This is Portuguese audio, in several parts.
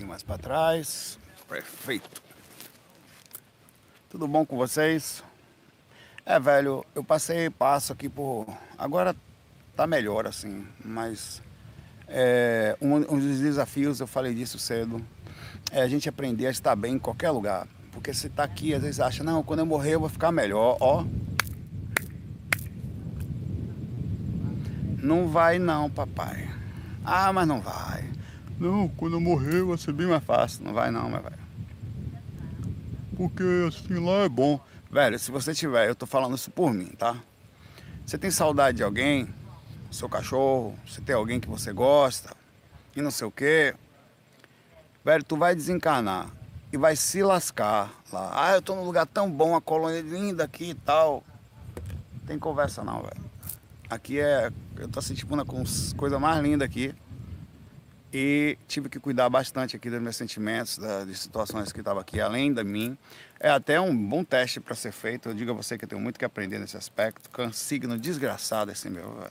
pouquinho mais para trás. Perfeito. Tudo bom com vocês? É, velho, eu passei passo aqui por. Agora tá melhor, assim, mas. É, um, um dos desafios, eu falei disso cedo, é a gente aprender a estar bem em qualquer lugar. Porque se tá aqui, às vezes acha, não, quando eu morrer eu vou ficar melhor. Ó. Não vai não, papai. Ah, mas não vai. Não, quando eu morrer vai ser bem mais fácil. Não vai não, mas vai. Porque assim lá é bom. Velho, se você tiver, eu tô falando isso por mim, tá? Você tem saudade de alguém, seu cachorro, você tem alguém que você gosta, e não sei o quê. Velho, tu vai desencarnar e vai se lascar lá. Ah, eu tô num lugar tão bom, a colônia linda aqui e tal. Tem conversa não, velho. Aqui é. Eu tô sentindo com coisa mais linda aqui. E tive que cuidar bastante aqui dos meus sentimentos, da, de situações que estavam aqui, além da mim. É até um bom teste para ser feito. Eu digo a você que eu tenho muito que aprender nesse aspecto. Que é um signo desgraçado esse meu.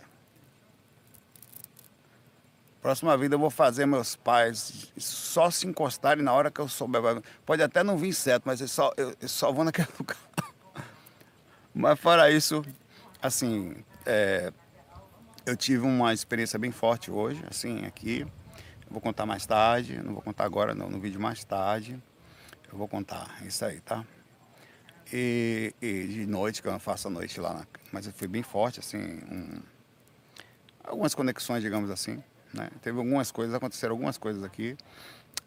Próxima vida eu vou fazer meus pais só se encostarem na hora que eu souber. Pode até não vir certo, mas eu só, eu, eu só vou naquele lugar. Mas fora isso, assim, é, eu tive uma experiência bem forte hoje, assim, aqui. Eu vou contar mais tarde, não vou contar agora no, no vídeo mais tarde. Eu vou contar isso aí, tá? E, e, de noite, que eu não faço a noite lá, na, mas foi bem forte, assim, um, algumas conexões, digamos assim. Né? Teve algumas coisas, aconteceram algumas coisas aqui.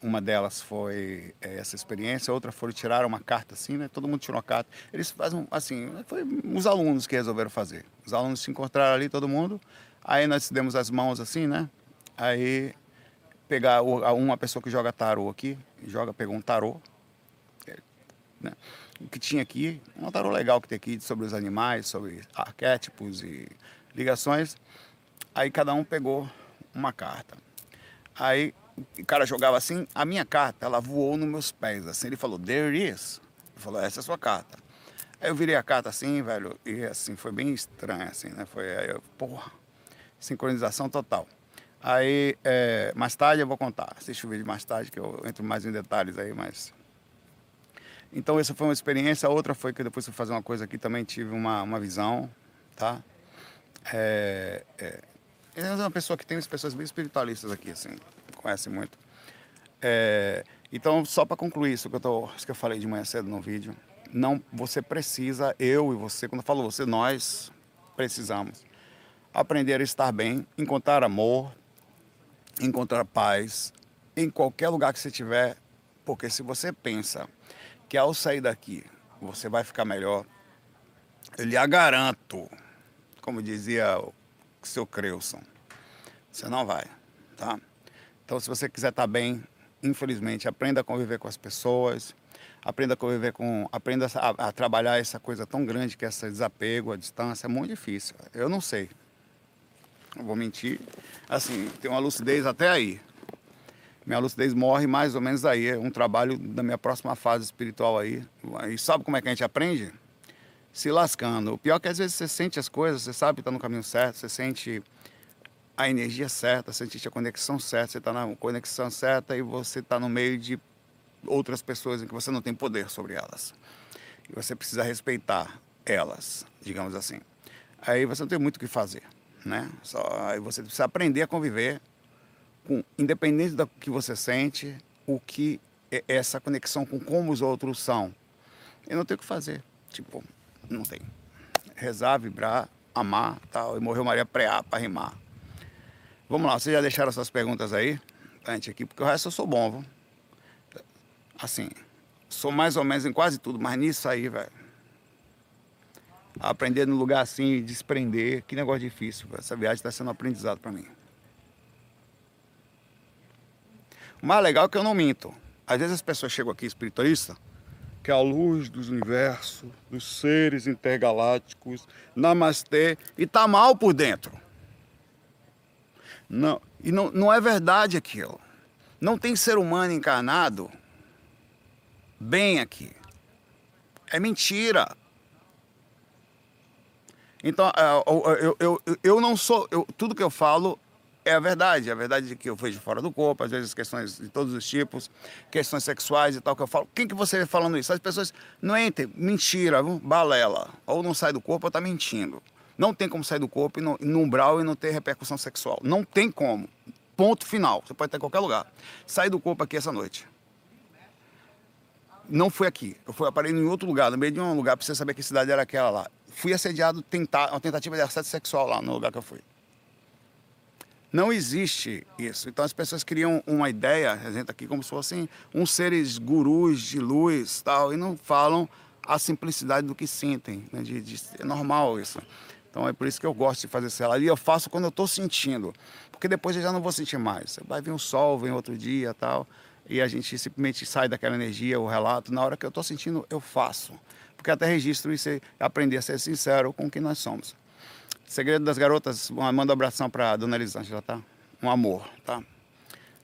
Uma delas foi é, essa experiência, outra foi tirar uma carta assim, né? Todo mundo tirou a carta. Eles fazem assim, foi os alunos que resolveram fazer. Os alunos se encontraram ali, todo mundo. Aí nós demos as mãos assim, né? Aí pegar uma pessoa que joga tarô aqui, joga, pegou um tarô, né? O que tinha aqui, um tarô legal que tem aqui sobre os animais, sobre arquétipos e ligações. Aí cada um pegou uma carta. Aí o cara jogava assim, a minha carta, ela voou nos meus pés, assim, ele falou, there is. Ele falou, essa é a sua carta. Aí eu virei a carta assim, velho, e assim, foi bem estranho, assim, né? Foi, aí eu, porra, sincronização total. Aí, é, mais tarde eu vou contar, assiste o vídeo mais tarde, que eu entro mais em detalhes aí, mas... Então essa foi uma experiência, a outra foi que depois de fazer uma coisa aqui também tive uma, uma visão, tá? É, é, é uma pessoa que tem as pessoas bem espiritualistas aqui, assim, conhece muito. É, então, só para concluir isso que eu, tô, isso que eu falei de manhã cedo no vídeo, não, você precisa, eu e você, quando eu falo você, nós precisamos aprender a estar bem, encontrar amor, encontrar paz em qualquer lugar que você estiver, porque se você pensa que ao sair daqui você vai ficar melhor, eu lhe garanto, como dizia seu Creuson. Você não vai, tá? Então, se você quiser estar tá bem, infelizmente, aprenda a conviver com as pessoas, aprenda a conviver com, aprenda a, a, trabalhar essa coisa tão grande que é esse desapego, a distância, é muito difícil. Eu não sei, não vou mentir. Assim, tem uma lucidez até aí. Minha lucidez morre mais ou menos aí. É um trabalho da minha próxima fase espiritual aí. E sabe como é que a gente aprende? se lascando. O pior é que às vezes você sente as coisas, você sabe que está no caminho certo, você sente a energia certa, você sente a conexão certa, você está na conexão certa e você está no meio de outras pessoas em que você não tem poder sobre elas. E você precisa respeitar elas, digamos assim. Aí você não tem muito o que fazer, né? Só, você precisa aprender a conviver com, independente do que você sente, o que é essa conexão com como os outros são. Eu não tenho o que fazer. Tipo, não tem. Rezar, vibrar, amar tal. E morreu Maria preá para rimar. Vamos lá, vocês já deixaram suas perguntas aí? Gente aqui, porque o resto eu sou bom, viu? Assim, sou mais ou menos em quase tudo, mas nisso aí, velho. Aprender no lugar assim, desprender, que negócio difícil. Essa viagem está sendo um aprendizado para mim. O mais legal é que eu não minto. Às vezes as pessoas chegam aqui espiritualista que é a luz dos universos, dos seres intergalácticos, namastê, e tá mal por dentro. Não, e não, não é verdade aquilo. Não tem ser humano encarnado bem aqui. É mentira. Então, é, eu, eu, eu, eu não sou. Eu, tudo que eu falo é a verdade, é a verdade de que eu vejo fora do corpo, às vezes questões de todos os tipos, questões sexuais e tal que eu falo. Quem que você vê falando isso? As pessoas não entram, mentira, balela. Ou não sai do corpo ou tá mentindo. Não tem como sair do corpo e no, no umbral e não ter repercussão sexual. Não tem como. Ponto final. Você pode estar em qualquer lugar. Sair do corpo aqui essa noite. Não foi aqui. Eu fui aparei em outro lugar, no meio de um lugar, para você saber que cidade era aquela lá. Fui assediado, tentar, uma tentativa de assédio sexual lá no lugar que eu fui. Não existe isso. Então as pessoas criam uma ideia, a gente aqui como se fossem uns seres gurus de luz tal, e não falam a simplicidade do que sentem. Né? De, de, é normal isso. Então é por isso que eu gosto de fazer cela. E eu faço quando eu estou sentindo. Porque depois eu já não vou sentir mais. Vai vir um sol, vem outro dia tal. E a gente simplesmente sai daquela energia, o relato. Na hora que eu estou sentindo, eu faço. Porque até registro isso e aprender a ser sincero com quem nós somos. Segredo das garotas, manda um abração para dona Elisângela, tá? Um amor, tá?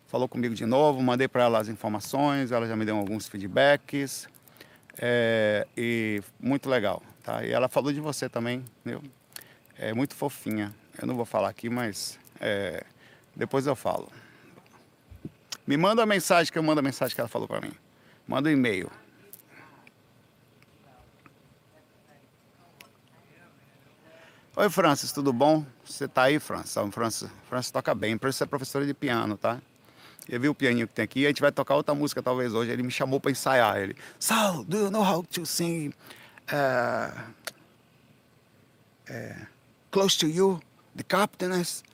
Falou comigo de novo, mandei para ela as informações, ela já me deu alguns feedbacks. É, e muito legal, tá? E ela falou de você também, viu? É muito fofinha. Eu não vou falar aqui, mas é, depois eu falo. Me manda a mensagem que eu mando a mensagem que ela falou para mim. Manda um e-mail. Oi, Francis, tudo bom? Você tá aí, Francis? O Francis, Francis toca bem, isso é professora de piano, tá? Eu vi o pianinho que tem aqui, a gente vai tocar outra música talvez hoje. Ele me chamou para ensaiar. Ele, Sal, do you know how to sing uh, uh, Close to You, The Captainess?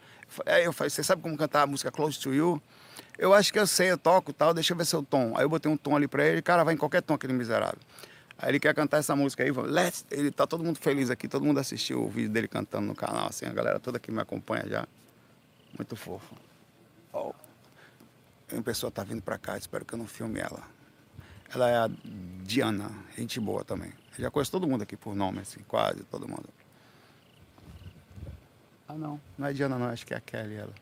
Aí eu falei, você sabe como cantar a música Close to You? Eu acho que eu sei, eu toco tal, deixa eu ver seu tom. Aí eu botei um tom ali para ele, cara, vai em qualquer tom, aquele miserável. Aí ele quer cantar essa música aí, Let's, ele tá todo mundo feliz aqui, todo mundo assistiu o vídeo dele cantando no canal, assim, a galera toda que me acompanha já. Muito fofo. Oh. Uma pessoa tá vindo pra cá, espero que eu não filme ela. Ela é a Diana, gente boa também. Eu já conheço todo mundo aqui por nome, assim, quase todo mundo. Ah não, não é Diana não, acho que é a Kelly ela.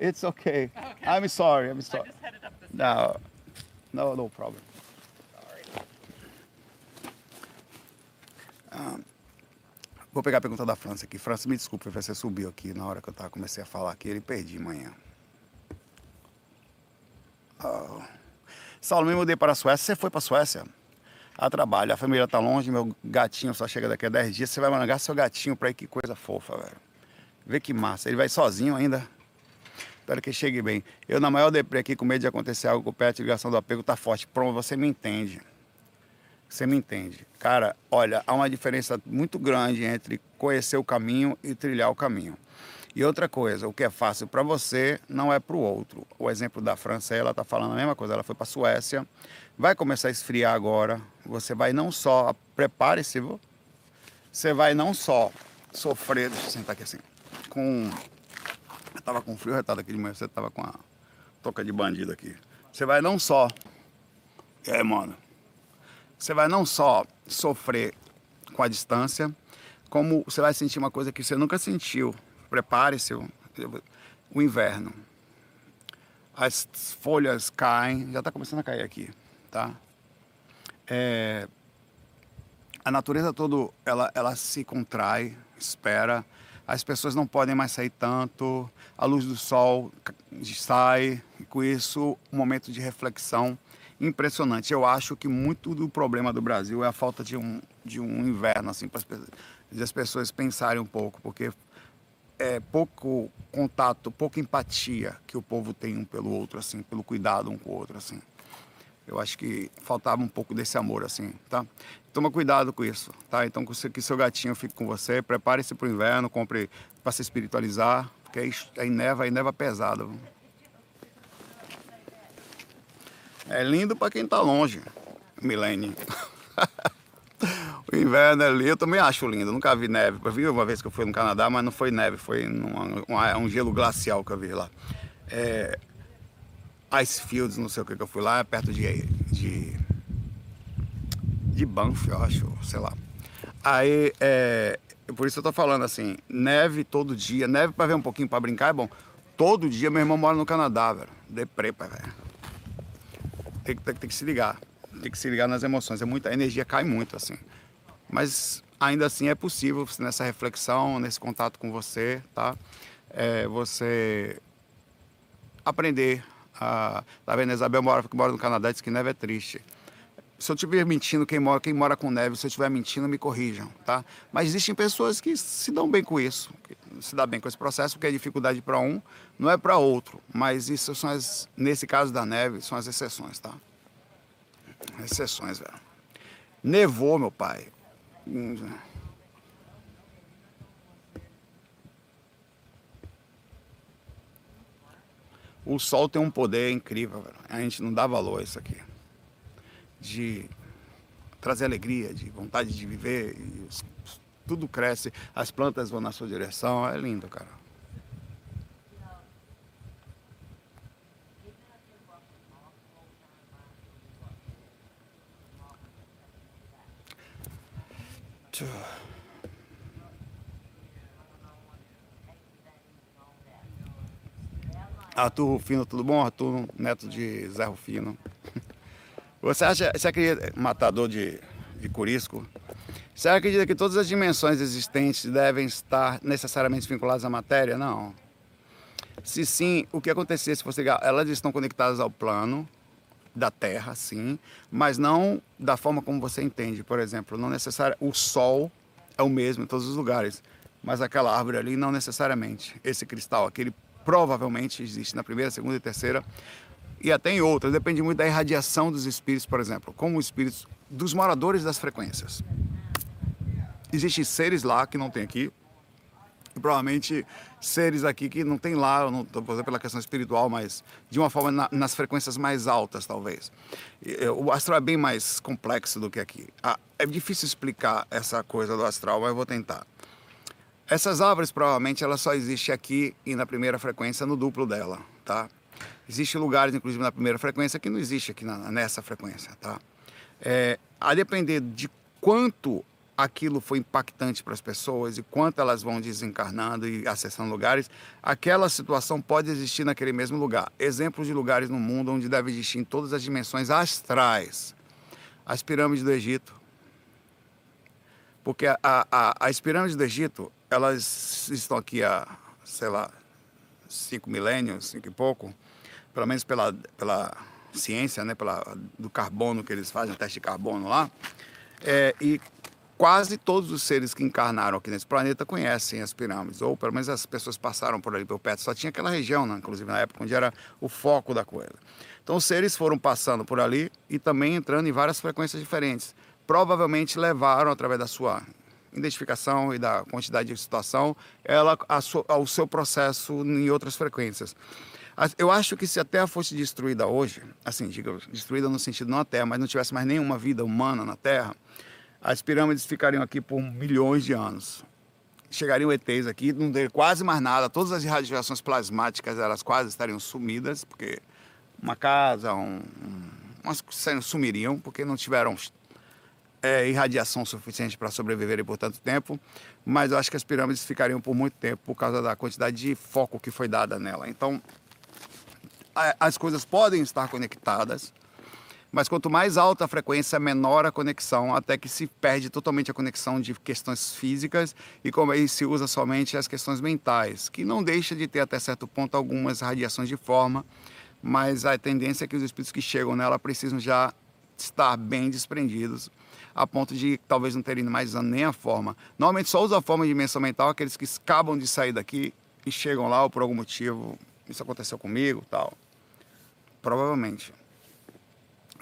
It's okay. okay. I'm sorry, I'm sorry. No, no, no problem. Ah, vou pegar a pergunta da França aqui. França, me desculpe, você subiu aqui na hora que eu tava, comecei a falar aqui, ele perdi amanhã. Oh. Saulo, me mudei para a Suécia. Você foi para a Suécia? A trabalho. A família tá longe, meu gatinho só chega daqui a 10 dias. Você vai mandar seu gatinho para ir, que coisa fofa, velho. Vê que massa. Ele vai sozinho ainda. Espero que chegue bem. Eu, na maior deprê aqui, com medo de acontecer algo com o pet, a ligação do apego tá forte. Pronto, você me entende. Você me entende? Cara, olha, há uma diferença muito grande entre conhecer o caminho e trilhar o caminho. E outra coisa, o que é fácil para você não é para o outro. O exemplo da França, ela está falando a mesma coisa. Ela foi para a Suécia, vai começar a esfriar agora. Você vai não só, prepare-se, você vai não só sofrer, deixa eu sentar aqui assim, com. Eu tava com frio retado aqui de manhã, você tava com a toca de bandido aqui. Você vai não só. Aí, mano? Você vai não só sofrer com a distância, como você vai sentir uma coisa que você nunca sentiu. Prepare-se, o inverno. As folhas caem, já está começando a cair aqui, tá? É, a natureza toda, ela, ela se contrai, espera. As pessoas não podem mais sair tanto, a luz do sol sai, e com isso, um momento de reflexão impressionante. Eu acho que muito do problema do Brasil é a falta de um, de um inverno, assim, para as pessoas pensarem um pouco, porque é pouco contato, pouca empatia que o povo tem um pelo outro, assim, pelo cuidado um com o outro, assim. Eu acho que faltava um pouco desse amor, assim, tá? Toma cuidado com isso, tá? Então, que seu gatinho fique com você, prepare-se para o inverno, compre para se espiritualizar, porque aí, aí neva, aí neva pesado. É lindo para quem está longe, Milene. o inverno ali eu também acho lindo. Nunca vi neve. Eu vi uma vez que eu fui no Canadá, mas não foi neve, foi numa, uma, um gelo glacial que eu vi lá. É, Ice Fields, não sei o que que eu fui lá, é perto de, de, de Banff, eu acho, sei lá. Aí, é, por isso eu tô falando assim, neve todo dia, neve para ver um pouquinho para brincar é bom. Todo dia meu irmão mora no Canadá, velho. Deprepa, velho tem tem, tem que se ligar. Tem que se ligar nas emoções. É muita, a energia cai muito, assim. Mas ainda assim é possível nessa reflexão, nesse contato com você, tá? É, você aprender a... Tá vendo? Isabel mora, mora no Canadá, diz que neve é triste. Se eu estiver mentindo, quem mora, quem mora com neve, se eu estiver mentindo, me corrijam, tá? Mas existem pessoas que se dão bem com isso, se dá bem com esse processo, porque é dificuldade para um, não é para outro. Mas isso são as, nesse caso da neve, são as exceções, tá? Exceções, velho. Nevou, meu pai. O sol tem um poder incrível, velho. a gente não dá valor a isso aqui. De trazer alegria, de vontade de viver, tudo cresce, as plantas vão na sua direção, é lindo, cara. Arthur Rufino, tudo bom? Arthur, neto de Zé Rufino. Você acha, você acredita, matador de, de Curisco, você acredita que todas as dimensões existentes devem estar necessariamente vinculadas à matéria? Não. Se sim, o que acontecer se você elas estão conectadas ao plano da Terra, sim, mas não da forma como você entende. Por exemplo, não necessário o Sol é o mesmo em todos os lugares, mas aquela árvore ali não necessariamente. Esse cristal, aquele provavelmente existe na primeira, segunda e terceira, e até em outras. Depende muito da irradiação dos espíritos, por exemplo, como os espíritos dos moradores das frequências. Existem seres lá que não tem aqui, e provavelmente seres aqui que não tem lá, não estou falando pela questão espiritual, mas de uma forma na, nas frequências mais altas, talvez. O astral é bem mais complexo do que aqui. Ah, é difícil explicar essa coisa do astral, mas eu vou tentar. Essas árvores provavelmente ela só existe aqui e na primeira frequência no duplo dela, tá? Existem lugares, inclusive na primeira frequência, que não existe aqui na, nessa frequência, tá? É, a depender de quanto aquilo foi impactante para as pessoas e quanto elas vão desencarnando e acessando lugares, aquela situação pode existir naquele mesmo lugar. Exemplos de lugares no mundo onde deve existir em todas as dimensões astrais. As pirâmides do Egito. Porque a, a, as pirâmides do Egito, elas estão aqui há, sei lá, cinco milênios, cinco e pouco, pelo menos pela, pela ciência, né, pela, do carbono que eles fazem, o teste de carbono lá, é, e quase todos os seres que encarnaram aqui nesse planeta conhecem as pirâmides, ou pelo menos as pessoas passaram por ali por perto, só tinha aquela região, né, inclusive na época, onde era o foco da coisa. Então os seres foram passando por ali e também entrando em várias frequências diferentes. Provavelmente levaram, através da sua identificação e da quantidade de situação, ela ao seu processo em outras frequências. Eu acho que se a Terra fosse destruída hoje, assim, diga, destruída no sentido não a Terra, mas não tivesse mais nenhuma vida humana na Terra, as pirâmides ficariam aqui por milhões de anos. Chegariam ETs aqui, não teria quase mais nada, todas as radiações plasmáticas elas quase estariam sumidas, porque uma casa, um, um, umas sumiriam, porque não tiveram é, irradiação suficiente para sobreviverem por tanto tempo, mas eu acho que as pirâmides ficariam por muito tempo por causa da quantidade de foco que foi dada nela. Então, as coisas podem estar conectadas, mas quanto mais alta a frequência, menor a conexão, até que se perde totalmente a conexão de questões físicas e como aí se usa somente as questões mentais, que não deixa de ter até certo ponto algumas radiações de forma, mas a tendência é que os espíritos que chegam nela precisam já estar bem desprendidos a ponto de talvez não terem mais usando nem a forma. Normalmente só usa a forma de dimensão mental aqueles que acabam de sair daqui e chegam lá ou por algum motivo. Isso aconteceu comigo tal. Provavelmente.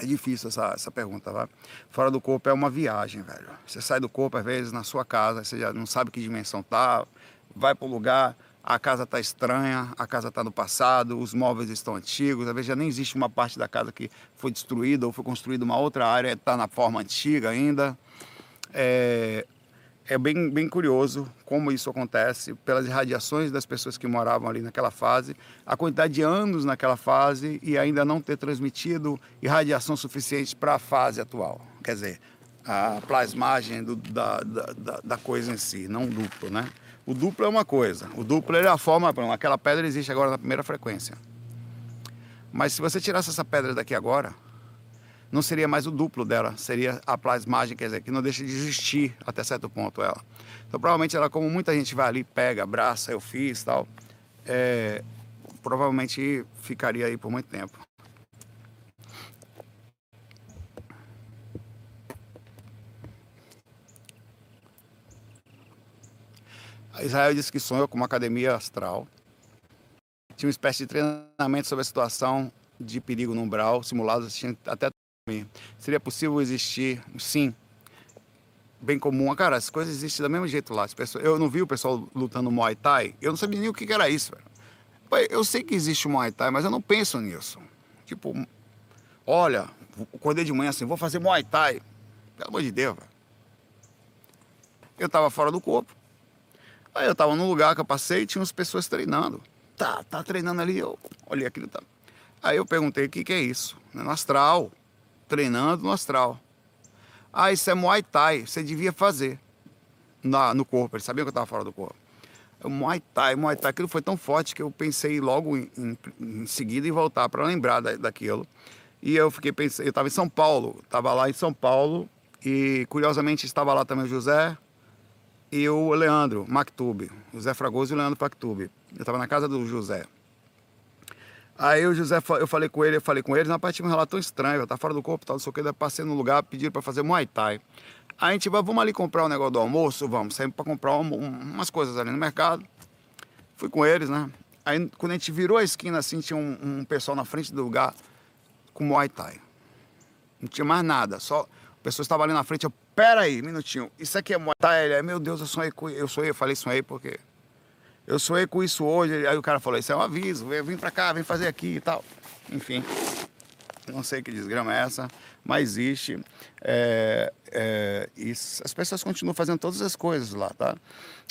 É difícil essa, essa pergunta, vai? Fora do corpo é uma viagem, velho. Você sai do corpo, às vezes, na sua casa, você já não sabe que dimensão tá, vai para o lugar, a casa está estranha, a casa está no passado, os móveis estão antigos, às vezes já nem existe uma parte da casa que foi destruída ou foi construída uma outra área, está na forma antiga ainda. É, é bem, bem curioso como isso acontece, pelas irradiações das pessoas que moravam ali naquela fase, a quantidade de anos naquela fase e ainda não ter transmitido irradiação suficiente para a fase atual. Quer dizer, a plasmagem do, da, da, da coisa em si, não duplo, né? O duplo é uma coisa. O duplo é a forma, aquela pedra existe agora na primeira frequência. Mas se você tirasse essa pedra daqui agora, não seria mais o duplo dela, seria a plasmagem, quer dizer, que não deixa de existir até certo ponto ela. Então provavelmente ela, como muita gente vai ali, pega, abraça, eu fiz tal, é, provavelmente ficaria aí por muito tempo. Israel disse que sonhou com uma academia astral. Tinha uma espécie de treinamento sobre a situação de perigo no umbral, simulado até Seria possível existir, sim, bem comum. Cara, as coisas existem do mesmo jeito lá. Eu não vi o pessoal lutando Muay Thai, eu não sabia nem o que era isso. Velho. Eu sei que existe o Muay Thai, mas eu não penso nisso. Tipo, olha, acordei de manhã assim, vou fazer Muay Thai. Pelo amor de Deus, velho. Eu tava fora do corpo. Aí eu tava num lugar que eu passei e tinha umas pessoas treinando. Tá, tá treinando ali, eu olhei aquilo. Tá. Aí eu perguntei o que, que é isso. No astral. Treinando no astral. Ah, isso é Muay Thai, você devia fazer na, no corpo. Ele sabia que eu estava fora do corpo. Muay Thai, Muay Thai, aquilo foi tão forte que eu pensei logo em, em, em seguida em voltar para lembrar da, daquilo. E eu fiquei pensando, eu estava em São Paulo, estava lá em São Paulo e curiosamente estava lá também o José e o Leandro Mactube, José Fragoso e o Leandro Mactube. Eu estava na casa do José. Aí o José, eu falei com ele, eu falei com ele, na parte um relato tão estranho, tá fora do corpo, tal, não sei o que, passei no lugar, pediram para fazer Muay Thai. Aí a gente vai, vamos ali comprar um negócio do almoço, vamos, saímos para comprar um, umas coisas ali no mercado. Fui com eles, né? Aí quando a gente virou a esquina assim, tinha um, um pessoal na frente do lugar com Muay Thai. Não tinha mais nada, só o pessoal estava ali na frente, eu, pera aí, minutinho, isso aqui é Muay Thai? Ele, meu Deus, eu sonhei com, eu sonhei, eu falei sonhei porque eu sonhei com isso hoje. Aí o cara falou: Isso é um aviso, vem pra cá, vem fazer aqui e tal. Enfim, não sei que desgrama é essa, mas existe. É, é, e as pessoas continuam fazendo todas as coisas lá, tá?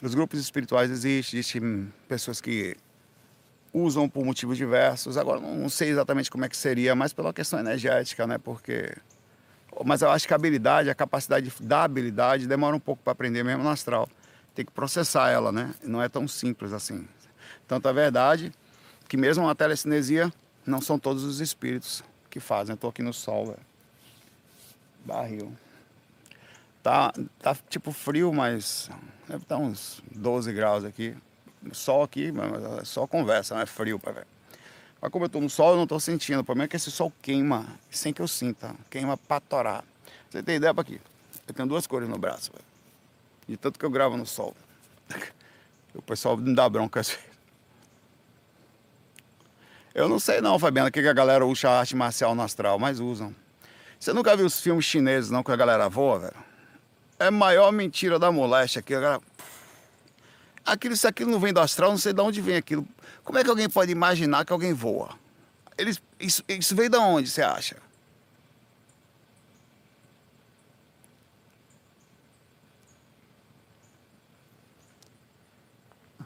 Os grupos espirituais existem, existem pessoas que usam por motivos diversos. Agora, não sei exatamente como é que seria, mas pela questão energética, né? Porque. Mas eu acho que a habilidade, a capacidade da habilidade demora um pouco para aprender mesmo no astral tem que processar ela, né? Não é tão simples assim. Tanto é verdade que mesmo uma telecinesia não são todos os espíritos que fazem. Eu tô aqui no sol, velho. Barril. Tá, tá tipo frio, mas deve estar tá uns 12 graus aqui. Sol aqui, mas é só conversa, não é frio, ver. Mas como eu tô no sol, eu não tô sentindo. O problema é que esse sol queima, sem que eu sinta. Queima pra torar. Você tem ideia pra aqui? Eu tenho duas cores no braço, velho. De tanto que eu gravo no sol. O pessoal me dá bronca às vezes. Eu não sei não, Fabiana, que a galera usa arte marcial no astral, mas usam. Você nunca viu os filmes chineses não que a galera voa, velho? É a maior mentira da moléstia aqui. A galera... Aquilo, se aquilo não vem do astral, não sei de onde vem aquilo. Como é que alguém pode imaginar que alguém voa? Eles, isso, isso veio de onde, você acha?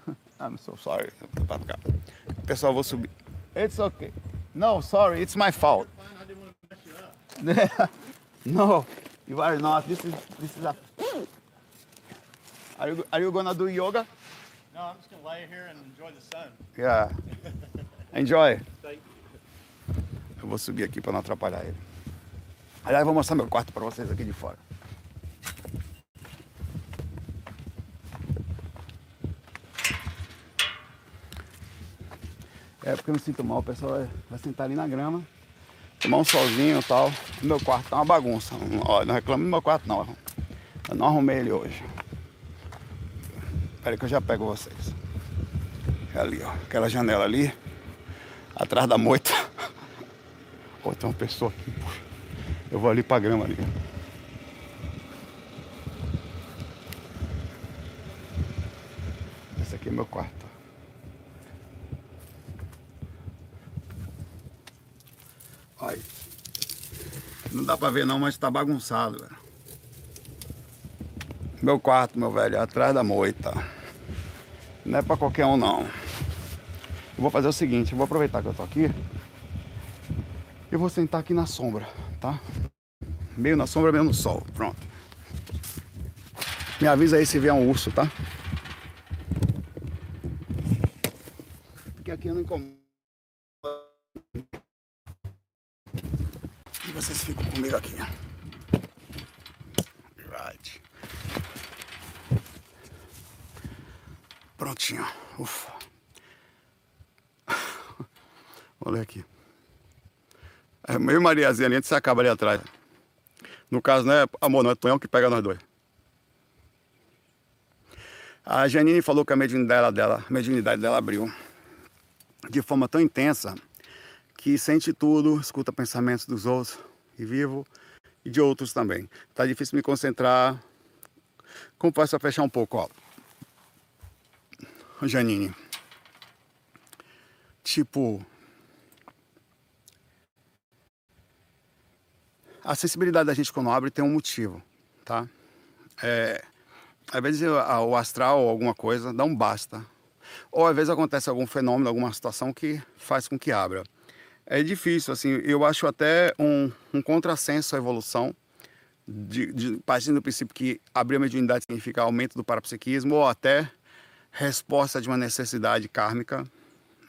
I'm so sorry. Pessoal, vou subir. It's okay. No, sorry, it's my fault. no, you are not. This is this is a. Are you are you gonna do yoga? No, I'm just gonna lay here and enjoy the sun. Yeah. Enjoy. Eu vou subir aqui para não atrapalhar ele. Aliás, vou mostrar meu quarto para vocês aqui de fora. É porque eu me sinto mal, o pessoal vai, sentar ali na grama, tomar um solzinho e tal. meu quarto tá uma bagunça. Ó, não reclamo do meu quarto não. Eu não arrumei ele hoje. Espera que eu já pego vocês. É ali, ó. Aquela janela ali. Atrás da moita. Ó, tem uma pessoa aqui. Eu vou ali pra grama ali. Esse aqui é meu quarto. Não dá pra ver não, mas tá bagunçado, velho. Meu quarto, meu velho, é atrás da moita. Não é pra qualquer um não. Eu vou fazer o seguinte, eu vou aproveitar que eu tô aqui. E vou sentar aqui na sombra, tá? Meio na sombra, meio no sol. Pronto. Me avisa aí se vier um urso, tá? Porque aqui eu não incomodo. ficam comigo aqui. Right. Prontinho. Ufa. Vou ler aqui. Meio Mariazinha ali, a gente se acaba ali atrás. No caso, não é amor, não é Tonhão que pega nós dois. A Janine falou que a mediunidade dela, a mediunidade dela abriu de forma tão intensa que sente tudo, escuta pensamentos dos outros e vivo e de outros também. Tá difícil me concentrar. Como posso fechar um pouco, ó? Janine. Tipo, a sensibilidade da gente quando abre tem um motivo, tá? É, às vezes o astral ou alguma coisa dá um basta. Ou às vezes acontece algum fenômeno, alguma situação que faz com que abra. É difícil, assim, eu acho até um, um contrassenso à evolução, de, de, partindo do princípio que abrir a mediunidade significa aumento do parapsiquismo ou até resposta de uma necessidade kármica,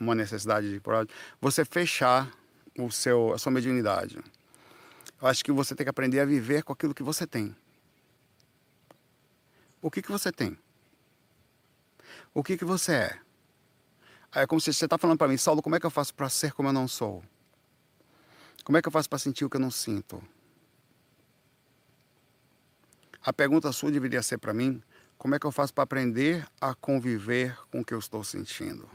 uma necessidade de você fechar o seu, a sua mediunidade. Eu acho que você tem que aprender a viver com aquilo que você tem. O que, que você tem? O que, que você é? É como se você está falando para mim, Saulo, como é que eu faço para ser como eu não sou? Como é que eu faço para sentir o que eu não sinto? A pergunta sua deveria ser para mim, como é que eu faço para aprender a conviver com o que eu estou sentindo?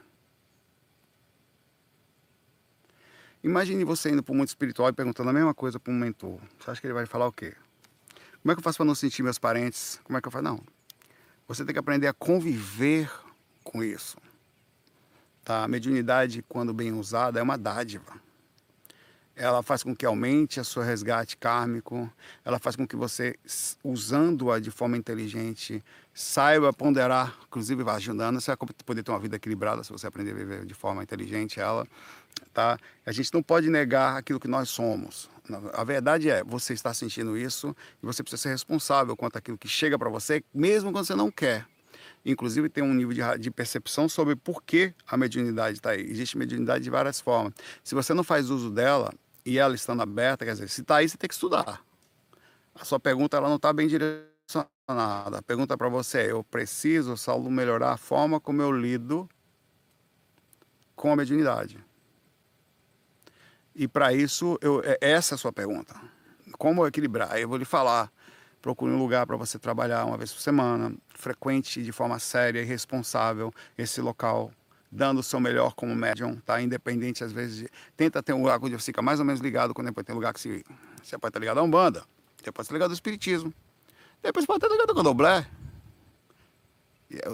Imagine você indo para o mundo espiritual e perguntando a mesma coisa para um mentor. Você acha que ele vai falar o quê? Como é que eu faço para não sentir meus parentes? Como é que eu faço? Não. Você tem que aprender a conviver com isso. Tá? A mediunidade, quando bem usada, é uma dádiva. Ela faz com que aumente o seu resgate kármico, ela faz com que você, usando-a de forma inteligente, saiba ponderar, inclusive vai ajudando, você vai poder ter uma vida equilibrada se você aprender a viver de forma inteligente ela. Tá? A gente não pode negar aquilo que nós somos. A verdade é, você está sentindo isso e você precisa ser responsável quanto àquilo que chega para você, mesmo quando você não quer. Inclusive tem um nível de, de percepção sobre por que a mediunidade está aí. Existe mediunidade de várias formas. Se você não faz uso dela e ela estando aberta, quer dizer, se está aí, você tem que estudar. A sua pergunta ela não está bem direcionada. A pergunta para você é: eu preciso, Saulo, melhorar a forma como eu lido com a mediunidade. E para isso, eu, é, essa é a sua pergunta. Como equilibrar? Eu vou lhe falar. Procure um lugar para você trabalhar uma vez por semana, frequente de forma séria e responsável esse local, dando o seu melhor como médium, tá? Independente, às vezes, de... tenta ter um lugar onde você fica mais ou menos ligado, quando depois tem lugar que se... você pode estar ligado a Umbanda, depois estar ligado ao Espiritismo, depois pode estar ligado ao Candomblé.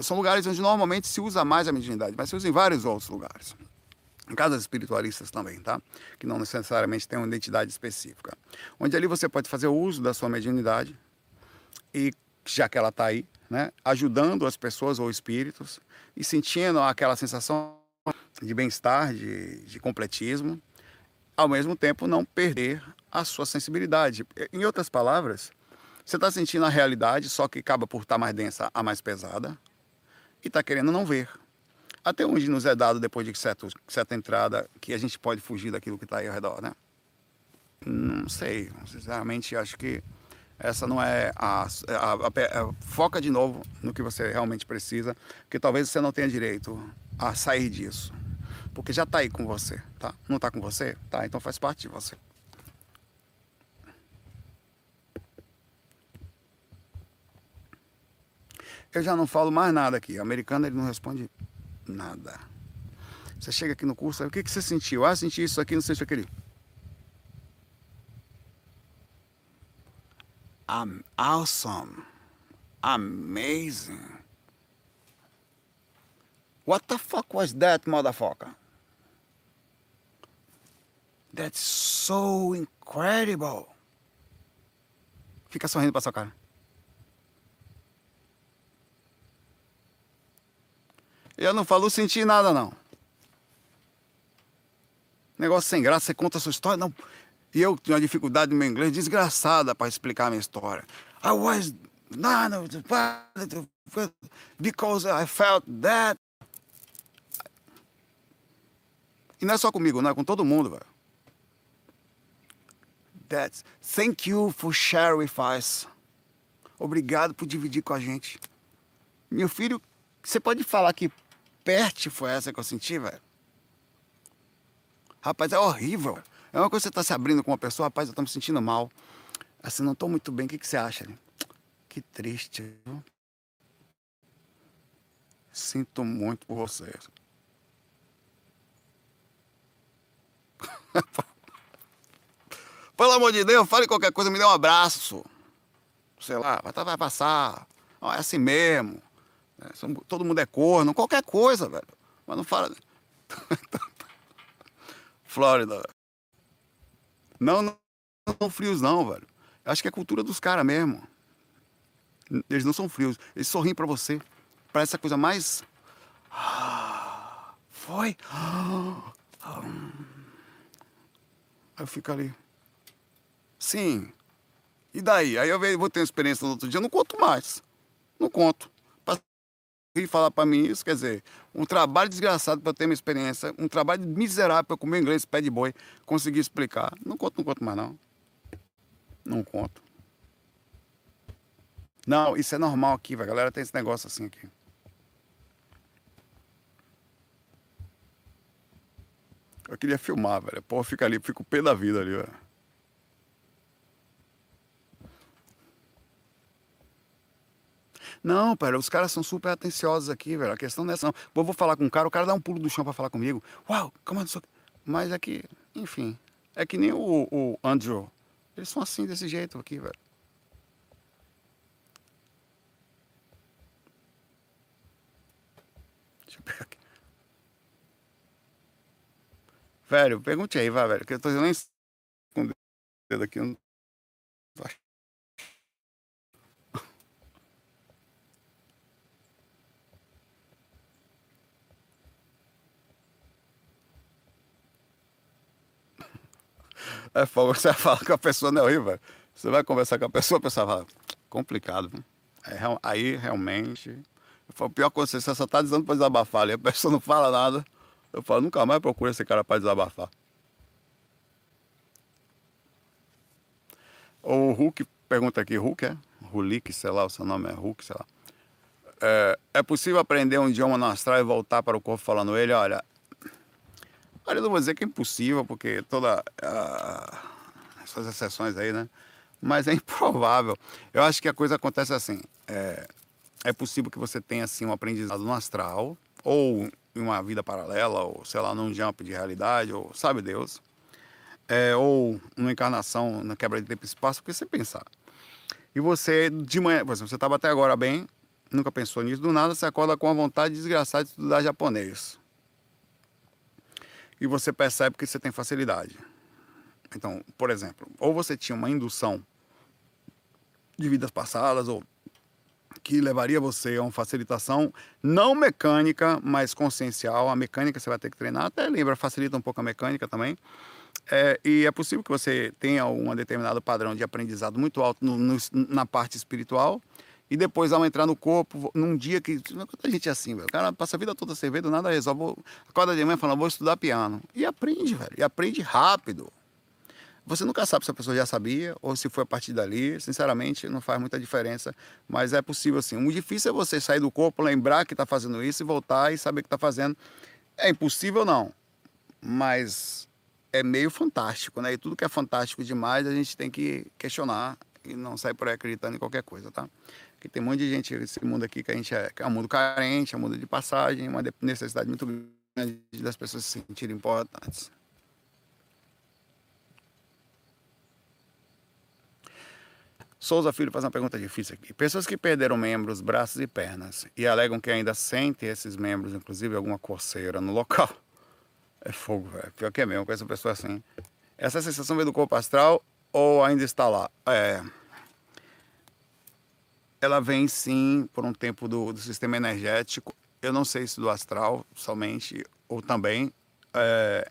São lugares onde normalmente se usa mais a mediunidade, mas se usa em vários outros lugares casas espiritualistas também, tá? Que não necessariamente tem uma identidade específica. Onde ali você pode fazer uso da sua mediunidade e já que ela está aí, né, ajudando as pessoas ou espíritos e sentindo aquela sensação de bem-estar, de, de completismo, ao mesmo tempo não perder a sua sensibilidade. Em outras palavras, você está sentindo a realidade, só que acaba por estar tá mais densa, a mais pesada, e está querendo não ver. Até onde nos é dado, depois de certo, certa entrada, que a gente pode fugir daquilo que está aí ao redor, né? Não sei, sinceramente acho que essa não é a, a, a, a, foca de novo no que você realmente precisa, porque talvez você não tenha direito a sair disso, porque já está aí com você, tá? Não está com você, tá? Então faz parte de você. Eu já não falo mais nada aqui. O americano ele não responde Nada. Você chega aqui no curso, o que, que você sentiu? Ah, senti isso aqui, não senti aquele. I'm awesome. Amazing. What the fuck was that, motherfucker? That's so incredible. Fica sorrindo pra sua cara. Eu não falo sentir nada, não. Negócio sem graça, você conta a sua história, não. E eu tinha uma dificuldade no meu inglês desgraçada para explicar a minha história. I was none because I felt that. E não é só comigo, não é com todo mundo, velho. That's, thank you for sharing with us. Obrigado por dividir com a gente. Meu filho, você pode falar que perte foi essa que eu senti, velho? Rapaz, é horrível. É uma coisa que você tá se abrindo com uma pessoa, rapaz, eu tô me sentindo mal. Assim, não tô muito bem. O que, que você acha? Né? Que triste, viu? Sinto muito por você. Pelo amor de Deus, fale qualquer coisa, me dê um abraço. Sei lá, vai passar. é assim mesmo. É, todo mundo é corno, qualquer coisa, velho. Mas não fala. Flórida. Não, não, não frios, não, velho. Acho que é cultura dos caras mesmo. Eles não são frios. Eles sorriem para você. Parece a coisa mais. Foi. Aí eu fico ali. Sim. E daí? Aí eu vou ter uma experiência no outro dia, eu não conto mais. Não conto. Vir falar para mim isso, quer dizer, um trabalho desgraçado para ter uma experiência, um trabalho miserável para comer inglês pé de boi, conseguir explicar. Não conto, não conto mais não. Não conto. Não, isso é normal aqui, a galera tem esse negócio assim aqui. Eu queria filmar, velho. Pô, fica ali, fica o pé da vida ali, velho. Não, pera, os caras são super atenciosos aqui, velho. A questão não é essa, não. Eu vou falar com um cara, o cara dá um pulo do chão para falar comigo. Uau, calma, é Mas é que, enfim, é que nem o, o Andrew. Eles são assim, desse jeito aqui, velho. Deixa eu pegar aqui. Velho, pergunte aí, vai, velho, que eu tô nem com o dedo aqui. Não... É fogo, você fala com a pessoa, não horrível. Você vai conversar com a pessoa, a pessoa fala, complicado. É, aí realmente. Foi pior que você, só está dizendo para desabafar ali, a pessoa não fala nada. Eu falo, nunca mais procura esse cara para desabafar. O Hulk pergunta aqui, Hulk é? Rulik, sei lá, o seu nome é Hulk, sei lá. É, é possível aprender um idioma no astral e voltar para o corpo falando ele? Olha, Olha, eu não vou dizer que é impossível, porque todas uh, essas exceções aí, né? Mas é improvável. Eu acho que a coisa acontece assim. É, é possível que você tenha assim um aprendizado no astral, ou em uma vida paralela, ou sei lá, num jump de realidade, ou sabe Deus. É, ou numa encarnação na quebra de tempo e espaço, porque você pensar. E você, de manhã, por exemplo, você estava até agora bem, nunca pensou nisso, do nada você acorda com a vontade desgraçada de estudar japonês e você percebe que você tem facilidade. Então, por exemplo, ou você tinha uma indução de vidas passadas, ou que levaria você a uma facilitação não mecânica, mas consciencial. A mecânica você vai ter que treinar, até lembra, facilita um pouco a mecânica também. É, e é possível que você tenha um determinado padrão de aprendizado muito alto no, no, na parte espiritual e depois ao entrar no corpo, num dia que. Quanta gente é assim, velho. O cara passa a vida toda sem ver, nada resolve. Acorda de manhã falando, vou estudar piano. E aprende, velho. E aprende rápido. Você nunca sabe se a pessoa já sabia ou se foi a partir dali. Sinceramente, não faz muita diferença. Mas é possível assim. O difícil é você sair do corpo, lembrar que está fazendo isso e voltar e saber que está fazendo. É impossível, não. Mas é meio fantástico, né? E tudo que é fantástico demais a gente tem que questionar e não sair por aí acreditando em qualquer coisa, tá? Porque tem um monte de gente nesse mundo aqui que a gente é, que é um mundo carente, é um mundo de passagem, uma necessidade muito grande das pessoas se sentirem importantes. Souza Filho faz uma pergunta difícil aqui. Pessoas que perderam membros, braços e pernas e alegam que ainda sentem esses membros, inclusive alguma coceira no local. É fogo, velho. Pior que é mesmo, com essa pessoa assim. Essa sensação vem do corpo astral ou ainda está lá? É ela vem sim por um tempo do, do sistema energético. Eu não sei se do astral somente ou também, é,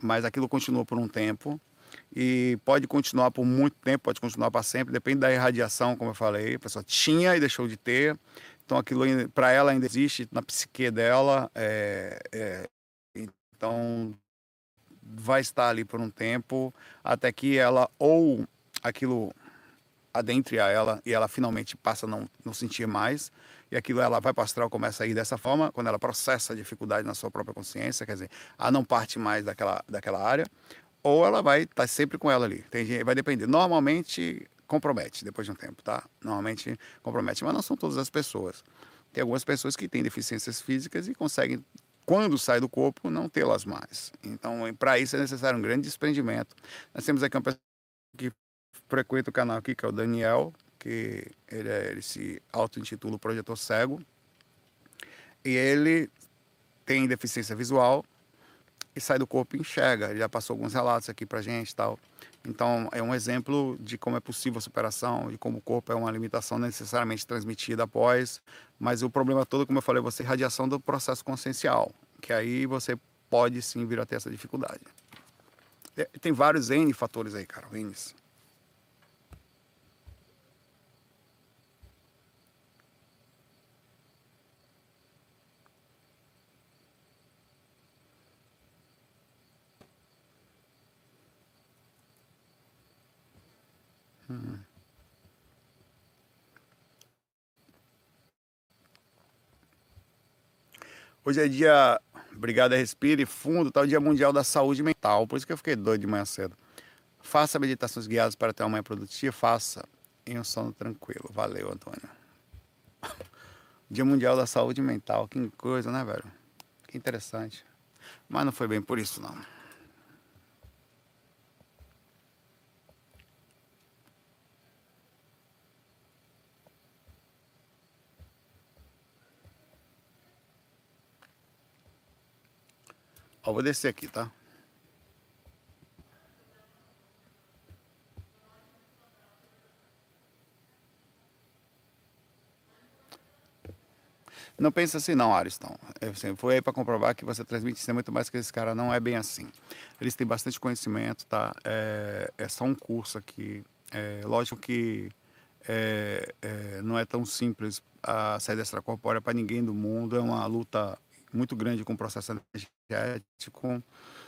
mas aquilo continua por um tempo e pode continuar por muito tempo, pode continuar para sempre, depende da irradiação, como eu falei. A pessoa tinha e deixou de ter, então aquilo para ela ainda existe na psique dela. É, é, então vai estar ali por um tempo, até que ela ou aquilo adentre a ela e ela finalmente passa a não, não sentir mais, e aquilo ela vai astral, começa a ir dessa forma, quando ela processa a dificuldade na sua própria consciência, quer dizer, ela não parte mais daquela, daquela área, ou ela vai estar tá sempre com ela ali. Tem, vai depender. Normalmente compromete depois de um tempo, tá? Normalmente compromete, mas não são todas as pessoas. Tem algumas pessoas que têm deficiências físicas e conseguem, quando sai do corpo, não tê-las mais. Então, para isso é necessário um grande desprendimento. Nós temos aqui uma pessoa que frequenta o canal aqui, que é o Daniel, que ele, é, ele se auto-intitula Projetor Cego. E ele tem deficiência visual e sai do corpo e enxerga. Ele já passou alguns relatos aqui pra gente tal. Então, é um exemplo de como é possível a superação, de como o corpo é uma limitação necessariamente transmitida após, mas o problema todo, como eu falei, é você radiação do processo consciencial, que aí você pode sim vir a ter essa dificuldade. Tem vários N fatores aí, cara, Hoje é dia, obrigado, respire fundo, tá o dia mundial da saúde mental, por isso que eu fiquei doido de manhã cedo. Faça meditações guiadas para ter uma manhã produtiva, faça em um sono tranquilo. Valeu, Antônio. Dia Mundial da Saúde Mental, que coisa, né, velho? Que interessante. Mas não foi bem por isso, não. Ó, vou descer aqui, tá? Não pensa assim não, Ariston. Eu assim, fui aí para comprovar que você transmite ser muito mais que esse cara. Não é bem assim. Eles têm bastante conhecimento, tá? É, é só um curso aqui. É, lógico que é, é, não é tão simples a saída extracorpórea para ninguém do mundo. É uma luta muito grande com o processo energético,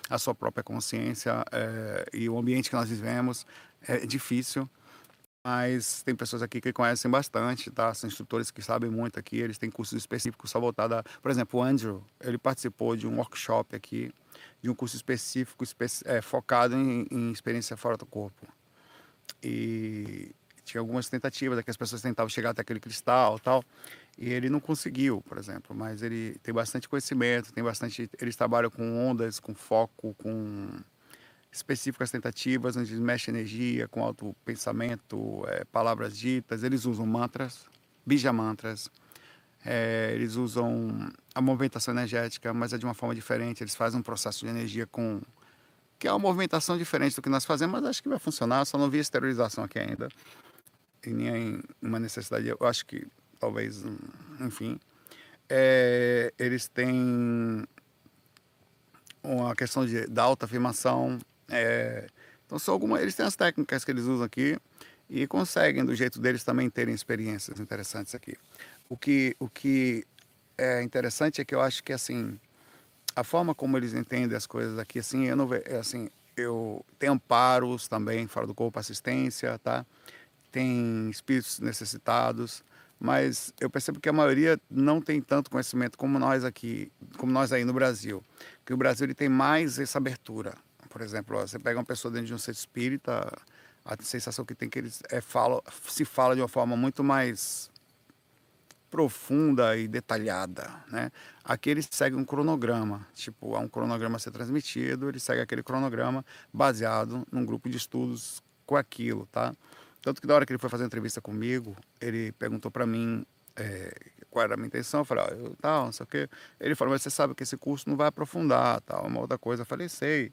a sua própria consciência é, e o ambiente que nós vivemos é difícil, mas tem pessoas aqui que conhecem bastante, tá? São instrutores que sabem muito aqui, eles têm cursos específicos só voltados a... Por exemplo, o Andrew, ele participou de um workshop aqui, de um curso específico é, focado em, em experiência fora do corpo. E tinha algumas tentativas, que as pessoas tentavam chegar até aquele cristal tal, e ele não conseguiu, por exemplo, mas ele tem bastante conhecimento, tem bastante, eles trabalham com ondas, com foco, com específicas tentativas, onde eles mexem energia, com alto pensamento, é, palavras ditas, eles usam mantras, bija mantras, é, eles usam a movimentação energética, mas é de uma forma diferente, eles fazem um processo de energia com que é uma movimentação diferente do que nós fazemos, mas acho que vai funcionar, só não vi esterilização aqui ainda e nem uma necessidade, eu acho que talvez, enfim, é, eles têm uma questão de, da alta afirmação, é, então são algumas, eles têm as técnicas que eles usam aqui e conseguem do jeito deles também terem experiências interessantes aqui. O que, o que é interessante é que eu acho que assim a forma como eles entendem as coisas aqui assim eu não vejo é assim eu tenho amparos também fora do corpo assistência tá? Tem espíritos necessitados, mas eu percebo que a maioria não tem tanto conhecimento como nós aqui, como nós aí no Brasil. Que o Brasil ele tem mais essa abertura. Por exemplo, você pega uma pessoa dentro de um centro espírita, a sensação que tem é que eles é, fala, se fala de uma forma muito mais profunda e detalhada, né? Aqui ele segue um cronograma, tipo, há um cronograma a ser transmitido, ele segue aquele cronograma baseado num grupo de estudos com aquilo, tá? Tanto que na hora que ele foi fazer entrevista comigo, ele perguntou para mim é, qual era a minha intenção. Eu falei, eu, tal, não sei o quê. Ele falou, mas você sabe que esse curso não vai aprofundar, tal, uma outra coisa. Eu falei, sei,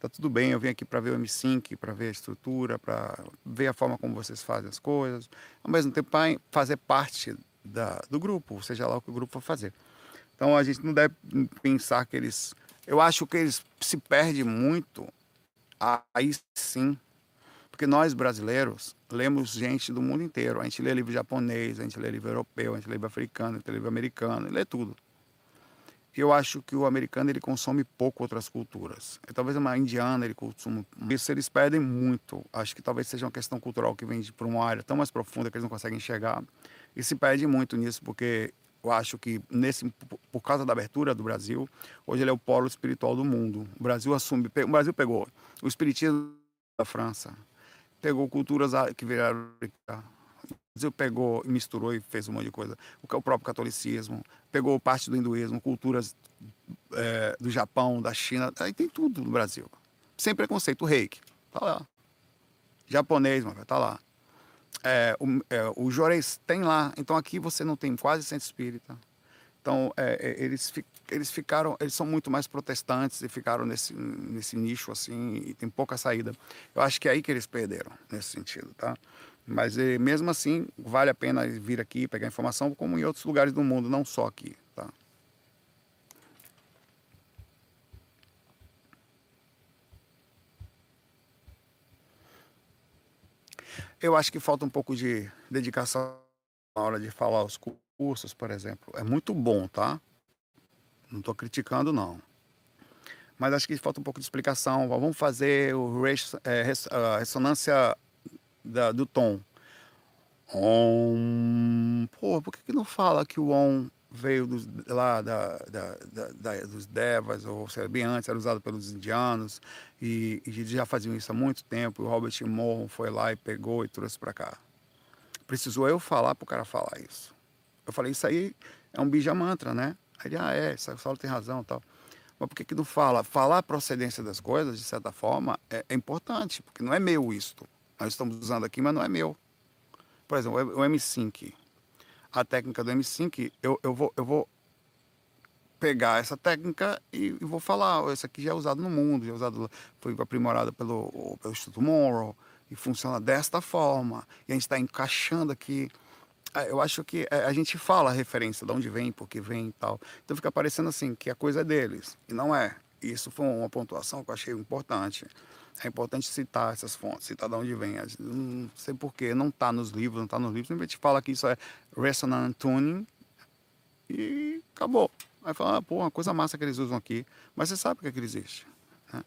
tá tudo bem, eu vim aqui para ver o M5, para ver a estrutura, para ver a forma como vocês fazem as coisas. Ao mesmo tempo, para fazer parte da, do grupo, seja lá o que o grupo for fazer. Então, a gente não deve pensar que eles... Eu acho que eles se perdem muito, aí sim, porque nós brasileiros lemos gente do mundo inteiro. A gente lê livro japonês, a gente lê livro europeu, a gente lê livro africano, a gente lê livro americano, lê tudo. eu acho que o americano ele consome pouco outras culturas. Talvez uma indiana ele consuma isso eles perdem muito. Acho que talvez seja uma questão cultural que vem para uma área tão mais profunda que eles não conseguem enxergar e se perde muito nisso porque eu acho que nesse por causa da abertura do Brasil, hoje ele é o polo espiritual do mundo. O Brasil assume, o Brasil pegou o espiritismo da França, pegou culturas que viraram Brasil pegou, misturou e fez um monte de coisa. O, próprio catolicismo, pegou parte do hinduísmo, culturas é, do Japão, da China, aí tem tudo no Brasil. Sem preconceito, o reiki, tá lá. Japonês, mas tá lá. É, o, é, o tem lá, então aqui você não tem quase centro espírita. Então, é, é, eles, eles ficaram, eles são muito mais protestantes e ficaram nesse, nesse nicho assim, e tem pouca saída. Eu acho que é aí que eles perderam, nesse sentido, tá? Mas eh, mesmo assim, vale a pena vir aqui pegar informação, como em outros lugares do mundo, não só aqui. Tá? Eu acho que falta um pouco de dedicação na hora de falar os cursos, por exemplo. É muito bom, tá? Não estou criticando, não. Mas acho que falta um pouco de explicação. Vamos fazer o é, a ressonância da, do tom. Om. Pô, por que, que não fala que o Om veio dos, lá da, da, da, dos Devas, ou seja, bem antes, era usado pelos indianos, e, e já faziam isso há muito tempo. O Robert Morron foi lá e pegou e trouxe para cá. Precisou eu falar para o cara falar isso. Eu falei, isso aí é um bija mantra, né? Aí ele, ah, é, sala tem razão tal. Mas por que, que não fala? Falar a procedência das coisas, de certa forma, é, é importante, porque não é meu isto nós estamos usando aqui, mas não é meu. Por exemplo, o M5. A técnica do M5, eu, eu, vou, eu vou pegar essa técnica e, e vou falar, essa aqui já é usado no mundo, já é usado, foi aprimorada pelo, pelo Instituto Monroe e funciona desta forma. E a gente está encaixando aqui. Ah, eu acho que é, a gente fala a referência, de onde vem, por que vem e tal. Então fica parecendo assim, que a coisa é deles. E não é. Isso foi uma pontuação que eu achei importante é importante citar essas fontes, citar de onde vem. Não sei porquê, não está nos livros, não está nos livros, simplesmente fala que isso é resonant tuning e acabou. Aí fala, ah, pô, uma coisa massa que eles usam aqui, mas você sabe que, é que existe. Né?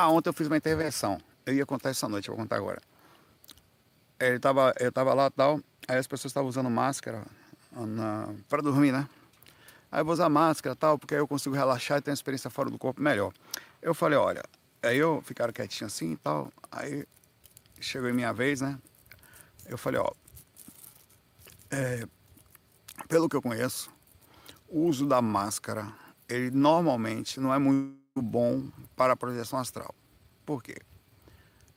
Ah, ontem eu fiz uma intervenção. Eu ia contar essa noite, eu vou contar agora. Ele tava, eu tava lá tal, aí as pessoas estavam usando máscara para dormir, né? Aí eu vou usar máscara tal, porque aí eu consigo relaxar e ter uma experiência fora do corpo melhor. Eu falei, olha, aí eu ficaram quietinho assim e tal. Aí chegou em minha vez, né? Eu falei, ó, é, pelo que eu conheço, o uso da máscara, ele normalmente não é muito bom para a projeção astral. Por quê?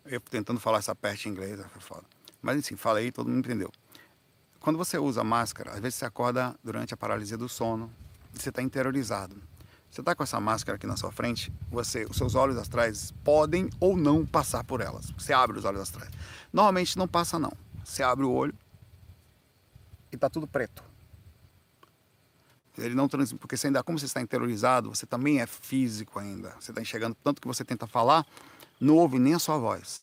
Eu tentando falar essa peste inglesa, foi foda. Mas enfim, falei, todo mundo entendeu. Quando você usa máscara, às vezes você acorda durante a paralisia do sono, você está interiorizado. Você está com essa máscara aqui na sua frente, você, os seus olhos astrais podem ou não passar por elas. Você abre os olhos astrais. Normalmente não passa não. Você abre o olho e está tudo preto. Ele não trans... Porque você ainda, como você está interiorizado, você também é físico ainda. Você está enxergando tanto que você tenta falar, não ouve nem a sua voz.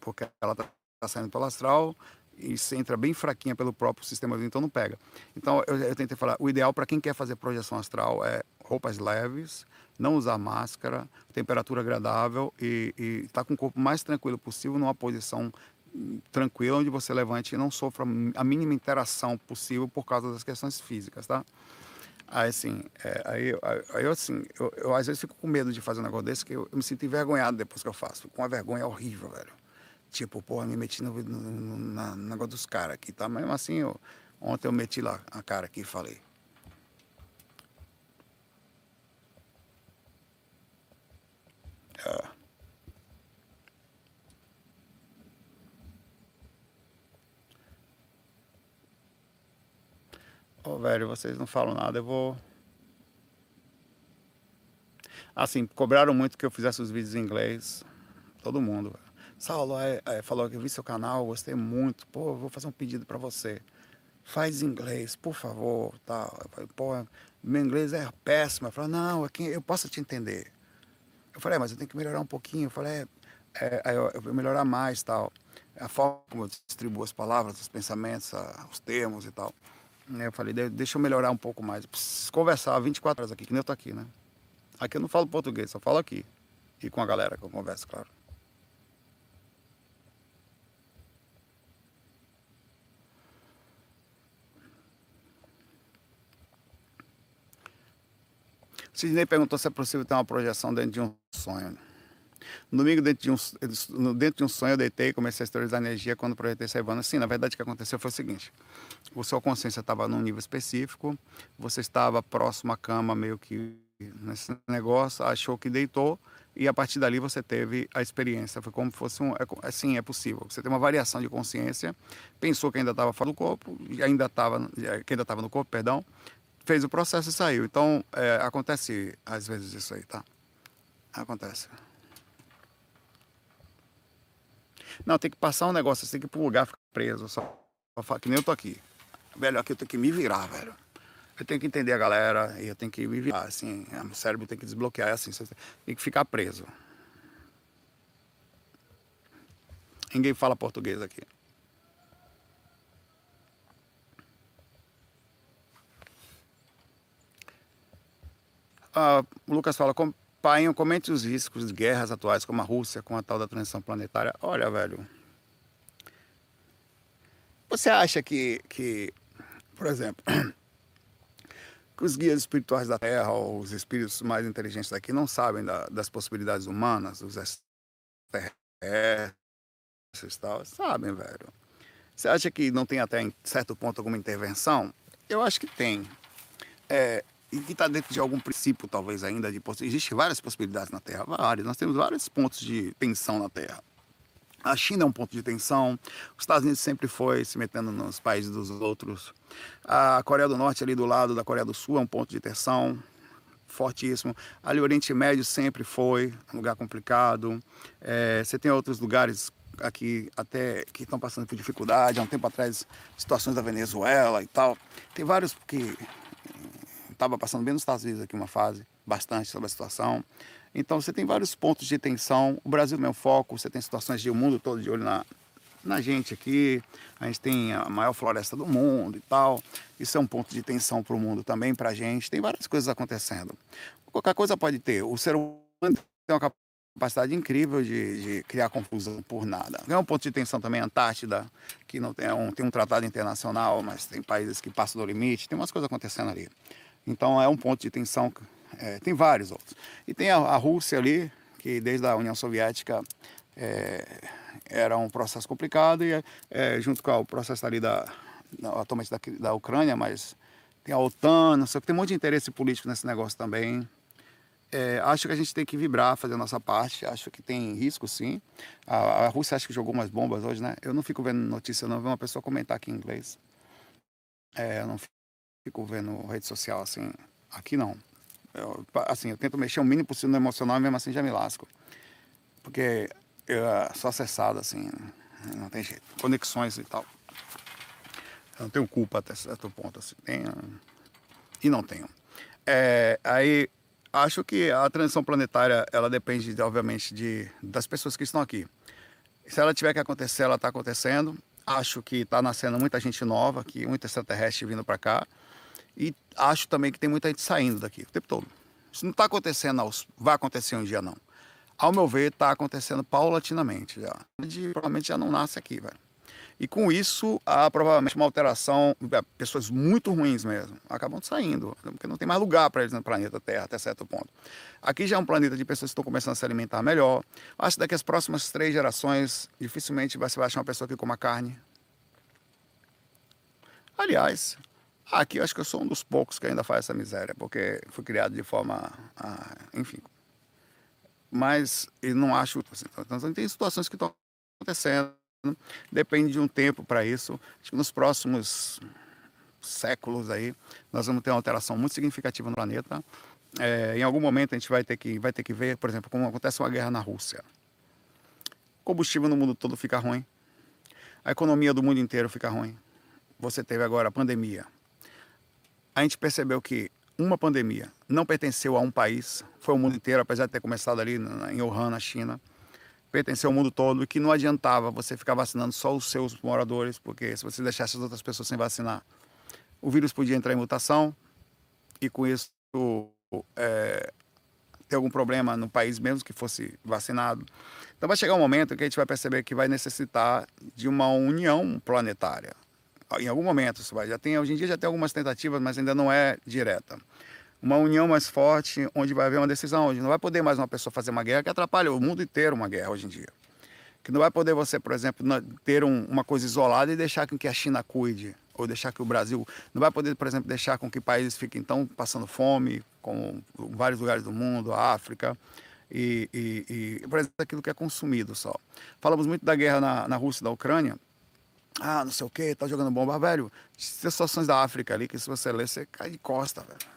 Porque ela está tá saindo pelo astral e você entra bem fraquinha pelo próprio sistema, então não pega. Então eu, eu tentei falar, o ideal para quem quer fazer projeção astral é roupas leves, não usar máscara, temperatura agradável e estar tá com o corpo mais tranquilo possível numa posição tranquila onde você levante e não sofra a mínima interação possível por causa das questões físicas, tá? Aí, assim, é, aí, aí, eu, assim, eu, eu, às vezes fico com medo de fazer um negócio desse, que eu, eu, me sinto envergonhado depois que eu faço. Com uma vergonha horrível, velho. Tipo, porra, me meti no, no, no, no negócio dos caras aqui, tá? Mas assim, eu, ontem eu meti lá a cara aqui e falei. É. Ô, oh, velho, vocês não falam nada, eu vou. Assim, cobraram muito que eu fizesse os vídeos em inglês. Todo mundo. Saulo, é, é, falou que eu vi seu canal, gostei muito. Pô, vou fazer um pedido para você. Faz inglês, por favor. Tal. Eu falei, pô, meu inglês é péssimo. Ela falou, não, aqui eu posso te entender. Eu falei, é, mas eu tenho que melhorar um pouquinho. Eu falei, é, é, eu, eu vou melhorar mais tal. A forma como eu distribuo as palavras, os pensamentos, os termos e tal. Eu falei, deixa eu melhorar um pouco mais. Preciso conversar 24 horas aqui, que nem eu tô aqui, né? Aqui eu não falo português, só falo aqui. E com a galera que eu converso, claro. Sidney perguntou se é possível ter uma projeção dentro de um sonho. No domingo, dentro de, um, dentro de um sonho, eu deitei e comecei a esterilizar energia quando projetei essa Ivana. Sim, na verdade, o que aconteceu foi o seguinte: a sua consciência estava num nível específico, você estava próximo à cama, meio que nesse negócio, achou que deitou, e a partir dali você teve a experiência. Foi como se fosse um. É assim, é possível. Você tem uma variação de consciência, pensou que ainda estava fora do corpo, ainda estava, que ainda estava no corpo, perdão, fez o processo e saiu. Então, é, acontece às vezes isso aí, tá? Acontece. Não, tem que passar um negócio, tem que ir para um lugar ficar preso. Só, só que nem eu tô aqui. Velho, aqui eu tenho que me virar, velho. Eu tenho que entender a galera e eu tenho que me virar, assim. O cérebro tem que desbloquear, é assim. Você tem que ficar preso. Ninguém fala português aqui. Ah, o Lucas fala, Painho, comente os riscos de guerras atuais, como a Rússia, com a tal da transição planetária. Olha, velho, você acha que, que por exemplo, que os guias espirituais da Terra, ou os espíritos mais inteligentes daqui, não sabem da, das possibilidades humanas, dos extraterrestres e tal? Sabem, velho. Você acha que não tem até em certo ponto alguma intervenção? Eu acho que tem. É, e que está dentro de algum princípio, talvez ainda, de Existem várias possibilidades na Terra, várias. Nós temos vários pontos de tensão na Terra. A China é um ponto de tensão, os Estados Unidos sempre foi se metendo nos países dos outros. A Coreia do Norte, ali do lado da Coreia do Sul, é um ponto de tensão fortíssimo. Ali o Oriente Médio sempre foi um lugar complicado. É, você tem outros lugares aqui até que estão passando por dificuldade. Há um tempo atrás, situações da Venezuela e tal. Tem vários que estava passando bem nos Estados Unidos aqui uma fase, bastante sobre a situação. Então você tem vários pontos de tensão. O Brasil é meu foco, você tem situações de o mundo todo de olho na, na gente aqui. A gente tem a maior floresta do mundo e tal. Isso é um ponto de tensão para o mundo também, para a gente. Tem várias coisas acontecendo. Qualquer coisa pode ter. O ser humano tem uma capacidade incrível de, de, criar confusão por nada. É um ponto de tensão também a Antártida, que não tem um, tem um tratado internacional, mas tem países que passam do limite, tem umas coisas acontecendo ali. Então é um ponto de tensão. É, tem vários outros. E tem a, a, Rússia ali, que desde a União Soviética é, era um processo complicado, e é, junto com o processo ali da, atualmente da, da Ucrânia, mas tem a OTAN, não sei, tem um monte de interesse político nesse negócio também. É, acho que a gente tem que vibrar, fazer a nossa parte. Acho que tem risco, sim. A, a, Rússia acho que jogou umas bombas hoje, né? Eu não fico vendo notícia, não. Vi uma pessoa comentar aqui em inglês. É, eu não fico vendo rede social assim. Aqui não. Eu, assim, eu tento mexer o mínimo possível no emocional e mesmo assim já me lasco. Porque eu sou acessado, assim, não tem jeito. Conexões e tal. Eu não tenho culpa até certo ponto, assim. Tenho, e não tenho. É, aí, acho que a transição planetária, ela depende, obviamente, de, das pessoas que estão aqui. Se ela tiver que acontecer, ela está acontecendo. Acho que está nascendo muita gente nova aqui, muito extraterrestre vindo para cá. E acho também que tem muita gente saindo daqui o tempo todo. Isso não está acontecendo, vai acontecer um dia não. Ao meu ver, está acontecendo paulatinamente já. De, provavelmente já não nasce aqui, velho. E com isso, há provavelmente uma alteração, é, pessoas muito ruins mesmo, acabam saindo, porque não tem mais lugar para eles no planeta Terra até certo ponto. Aqui já é um planeta de pessoas que estão começando a se alimentar melhor. Acho que daqui as próximas três gerações, dificilmente vai achar uma pessoa que coma carne. Aliás, Aqui eu acho que eu sou um dos poucos que ainda faz essa miséria, porque fui criado de forma, ah, enfim. Mas eu não acho. Assim, então, tem situações que estão acontecendo, depende de um tempo para isso. Acho que nos próximos séculos aí nós vamos ter uma alteração muito significativa no planeta. É, em algum momento a gente vai ter que vai ter que ver, por exemplo, como acontece uma guerra na Rússia. combustível no mundo todo fica ruim, a economia do mundo inteiro fica ruim. Você teve agora a pandemia. A gente percebeu que uma pandemia não pertenceu a um país, foi o mundo inteiro, apesar de ter começado ali em Wuhan, na China, pertenceu ao mundo todo e que não adiantava você ficar vacinando só os seus moradores, porque se você deixasse as outras pessoas sem vacinar, o vírus podia entrar em mutação e com isso é, ter algum problema no país mesmo que fosse vacinado. Então vai chegar um momento que a gente vai perceber que vai necessitar de uma união planetária. Em algum momento isso vai. Já tem, hoje em dia já tem algumas tentativas, mas ainda não é direta. Uma união mais forte, onde vai haver uma decisão, onde não vai poder mais uma pessoa fazer uma guerra que atrapalha o mundo inteiro uma guerra hoje em dia. Que não vai poder você, por exemplo, ter um, uma coisa isolada e deixar com que a China cuide ou deixar que o Brasil não vai poder, por exemplo, deixar com que países fiquem então passando fome, como vários lugares do mundo, a África, e, e, e por exemplo, aquilo que é consumido só. Falamos muito da guerra na, na Rússia e da Ucrânia, ah, não sei o que, tá jogando bomba, velho. Tem situações da África ali que se você ler, você cai de costa, velho.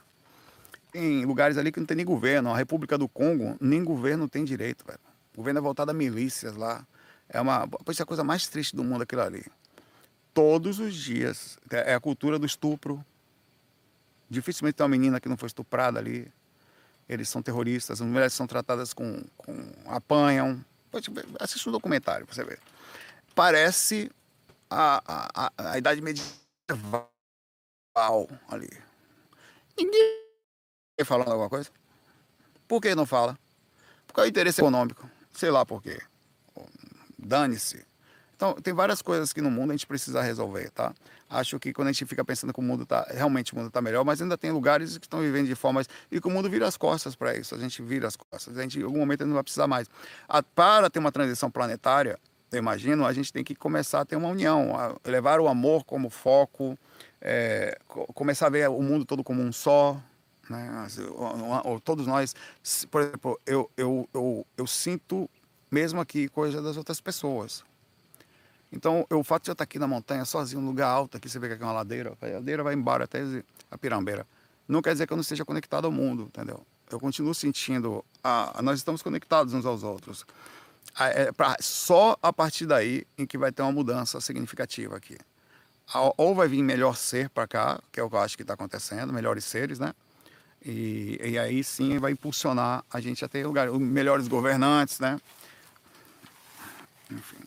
Tem lugares ali que não tem nem governo. A República do Congo, nem governo tem direito, velho. O governo é voltado a milícias lá. É uma. Pode ser a coisa mais triste do mundo aquilo ali todos os dias. É a cultura do estupro. Dificilmente tem uma menina que não foi estuprada ali. Eles são terroristas, as mulheres são tratadas com. com apanham. Assista um documentário para você ver. Parece a, a, a, idade medieval ali. Ninguém falando alguma coisa. Por que não fala? Porque é interesse econômico. Sei lá por quê. Dane-se. Então, tem várias coisas que no mundo a gente precisa resolver, tá? Acho que quando a gente fica pensando que o mundo tá, realmente o mundo está melhor, mas ainda tem lugares que estão vivendo de formas e que o mundo vira as costas para isso. A gente vira as costas. A gente, em algum momento, não vai precisar mais. A, para ter uma transição planetária, eu imagino, a gente tem que começar a ter uma união, a levar o amor como foco, é, começar a ver o mundo todo como um só, né? Todos nós, por exemplo, eu, eu, eu, eu sinto mesmo aqui coisa das outras pessoas. Então, o fato de eu estar aqui na montanha, sozinho, num lugar alto, aqui você vê que é uma ladeira, a ladeira vai embora até a pirambeira. Não quer dizer que eu não esteja conectado ao mundo, entendeu? Eu continuo sentindo, a, nós estamos conectados uns aos outros. É pra, só a partir daí em que vai ter uma mudança significativa aqui. Ou vai vir melhor ser para cá, que é o que eu acho que está acontecendo, melhores seres, né? E, e, aí sim vai impulsionar a gente a ter lugar, melhores governantes, né? Enfim.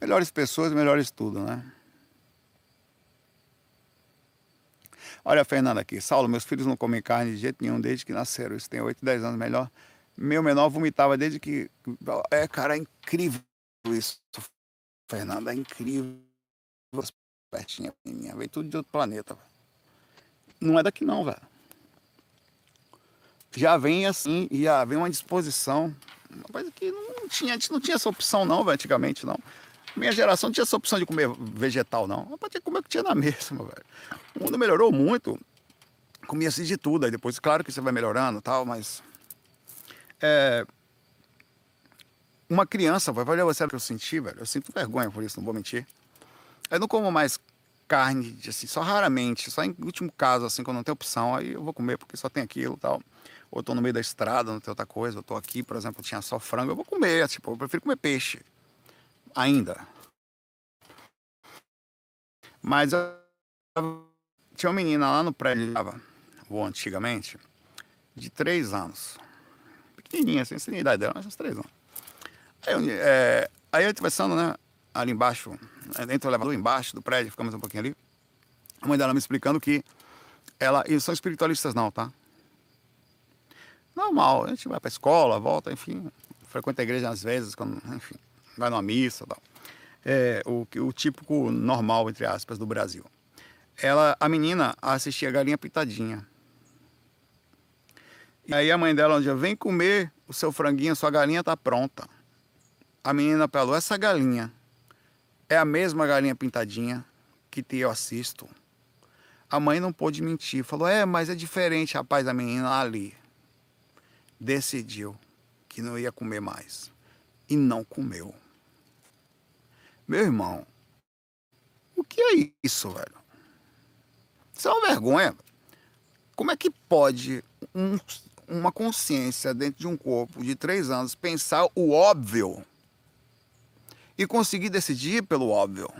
Melhores pessoas, melhores tudo, né? Olha a Fernanda aqui. Saulo, meus filhos não comem carne de jeito nenhum desde que nasceram. Isso tem 8, 10 anos melhor. Meu menor vomitava desde que. É, cara, é incrível isso. Fernanda, é incrível. Pertinha, pequenininha. Veio tudo de outro planeta. Não é daqui não, velho. Já vem assim, já vem uma disposição. Uma coisa que não tinha, a gente não tinha essa opção não, velho, antigamente não. Minha geração não tinha essa opção de comer vegetal, não. Eu podia comer o que tinha na mesma, velho. O mundo melhorou muito. Comia assim de tudo. Aí depois, claro que você vai melhorando tal, mas. É... Uma criança, vai olha você que eu senti, velho. Eu sinto vergonha por isso, não vou mentir. Eu não como mais carne, assim, só raramente, só em último caso, assim, quando não tem opção, aí eu vou comer porque só tem aquilo tal. Ou tô no meio da estrada, não tem outra coisa, eu tô aqui, por exemplo, tinha só frango, eu vou comer, tipo, eu prefiro comer peixe ainda. Mas tinha uma menina lá no prédio, ou antigamente, de três anos. Pequenininha, assim, sem idade dela, mas uns três anos. Aí, eu, é, aí eu conversando, né, ali embaixo, né, dentro do elevador, embaixo do prédio, ficamos um pouquinho ali. A mãe dela me explicando que ela, e são espiritualistas não, tá? Normal, a gente vai pra escola, volta, enfim, frequenta a igreja às vezes, quando, enfim vai numa missa tal. É, o, o típico normal, entre aspas, do Brasil. Ela, a menina assistia a galinha pitadinha. E aí a mãe dela um dia, vem comer o seu franguinho, sua galinha tá pronta. A menina falou, essa galinha é a mesma galinha pintadinha que eu assisto. A mãe não pôde mentir, falou, é, mas é diferente, rapaz, a menina ali decidiu que não ia comer mais e não comeu. Meu irmão, o que é isso, velho? Isso é uma vergonha. como é que pode um, uma consciência dentro de um corpo de três anos pensar o óbvio e conseguir decidir pelo óbvio,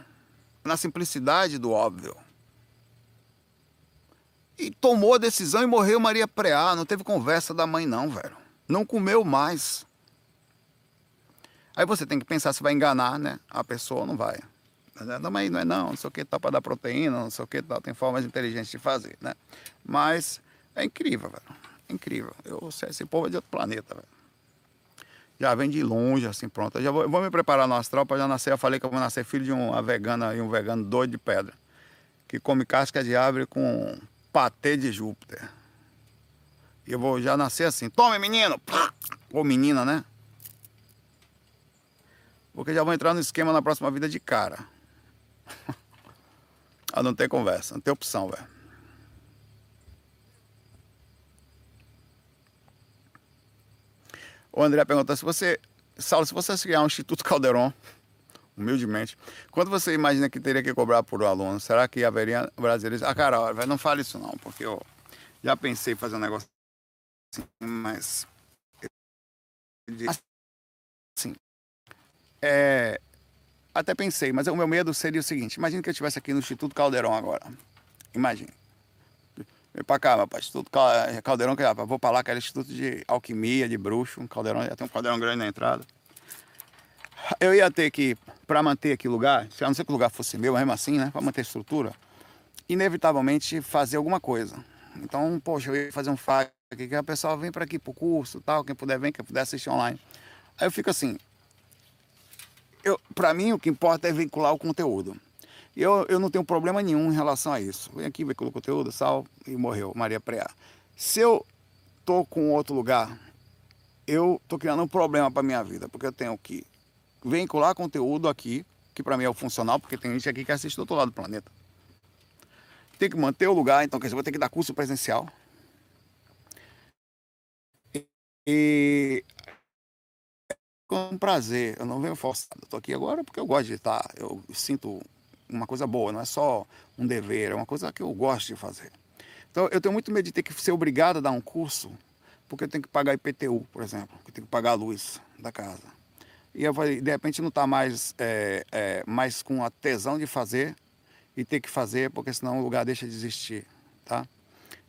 na simplicidade do óbvio? E tomou a decisão e morreu Maria Preá. Não teve conversa da mãe, não, velho. Não comeu mais. Aí você tem que pensar se vai enganar, né? A pessoa não vai. Não, mas não é não, não sei o que, tá para dar proteína, não sei o que, tá, tem formas inteligentes de fazer, né? Mas é incrível, velho. É incrível. Eu, esse povo é de outro planeta, velho. Já vem de longe, assim, pronto. Eu já vou, vou me preparar no astral para já nascer. Eu falei que eu vou nascer filho de uma vegana e um vegano doido de pedra. Que come casca de árvore com patê de Júpiter. E eu vou já nascer assim. Tome, menino! Ou menina, né? Porque já vou entrar no esquema na próxima vida de cara. ah, não tem conversa, não tem opção, velho. O André perguntou se você, Saulo, se você criar um Instituto Calderon, humildemente, quanto você imagina que teria que cobrar por um aluno? Será que haveria brasileiros? Ah, cara, não fale isso não, porque eu já pensei em fazer um negócio assim, mas assim, é, até pensei, mas o meu medo seria o seguinte: imagine que eu estivesse aqui no Instituto Caldeirão agora. Imagine. Vem pra cá, meu Instituto Caldeirão, que é, vou pra lá, que era Instituto de Alquimia, de Bruxo, um caldeirão, já tem um caldeirão grande na entrada. Eu ia ter que, para manter aqui o lugar, se a não ser que o lugar fosse meu, mesmo assim, né, para manter a estrutura, inevitavelmente fazer alguma coisa. Então, poxa, eu ia fazer um FAQ, que a pessoa vem para aqui pro curso, tal, quem puder vem, quem puder assistir online. Aí eu fico assim, para mim o que importa é vincular o conteúdo. Eu, eu não tenho problema nenhum em relação a isso. Vem aqui, veiculou o conteúdo, sal e morreu, Maria Preá. Se eu tô com outro lugar, eu tô criando um problema para minha vida, porque eu tenho que vincular conteúdo aqui, que para mim é o funcional, porque tem gente aqui que assiste do outro lado do planeta. Tem que manter o lugar, então quer dizer, vou ter que dar curso presencial. E com prazer, eu não venho forçado. Estou aqui agora porque eu gosto de estar, eu sinto uma coisa boa, não é só um dever, é uma coisa que eu gosto de fazer. Então eu tenho muito medo de ter que ser obrigado a dar um curso, porque eu tenho que pagar IPTU, por exemplo, eu tenho que pagar a luz da casa. E eu, de repente não está mais, é, é, mais com a tesão de fazer e ter que fazer, porque senão o lugar deixa de existir. Tá?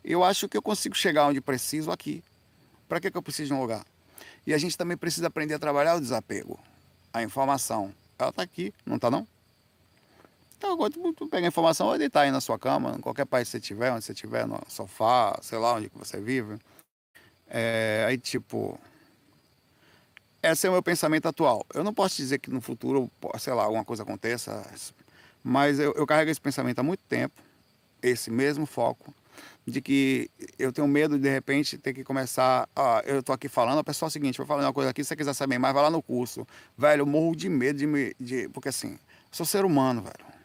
Eu acho que eu consigo chegar onde preciso aqui. Para que, que eu preciso de um lugar? E a gente também precisa aprender a trabalhar o desapego. A informação, ela está aqui, não está não? Então agora tu, pega a informação, vai deitar aí na sua cama, em qualquer país que você estiver, onde você estiver, no sofá, sei lá onde que você vive. É, aí tipo, esse é o meu pensamento atual. Eu não posso dizer que no futuro, sei lá, alguma coisa aconteça, mas eu, eu carrego esse pensamento há muito tempo, esse mesmo foco de que eu tenho medo de, de repente ter que começar. Ah, eu tô aqui falando, a pessoa é o seguinte, vou falar uma coisa aqui, se você quiser saber mais, vai lá no curso. Velho, eu morro de medo de me. De, porque assim, sou ser humano, velho.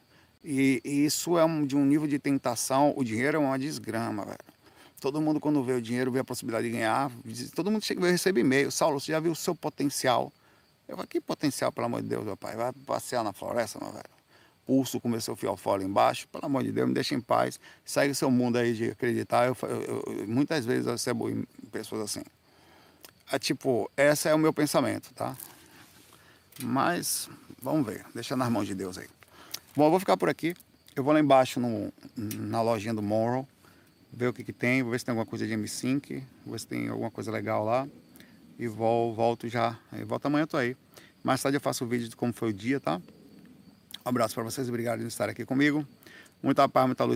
E, e isso é um, de um nível de tentação. O dinheiro é uma desgrama, velho. Todo mundo, quando vê o dinheiro, vê a possibilidade de ganhar. Todo mundo chega e recebe e-mail. Saulo, você já viu o seu potencial? Eu falo, que potencial, pelo amor de Deus, meu pai? Vai passear na floresta, meu velho pulso com seu fiofó embaixo, pelo amor de Deus, me deixa em paz, segue seu mundo aí de acreditar. Eu, eu, eu, muitas vezes eu recebo pessoas assim. É tipo, esse é o meu pensamento, tá? Mas, vamos ver, deixa nas mãos de Deus aí. Bom, eu vou ficar por aqui. Eu vou lá embaixo no, na lojinha do Morrow, ver o que, que tem, vou ver se tem alguma coisa de M5, ver se tem alguma coisa legal lá. E vou, volto já. Volto amanhã, eu tô aí. Mais tarde eu faço o vídeo de como foi o dia, tá? Um abraço para vocês, obrigado por estar aqui comigo. Muita paz, muita luz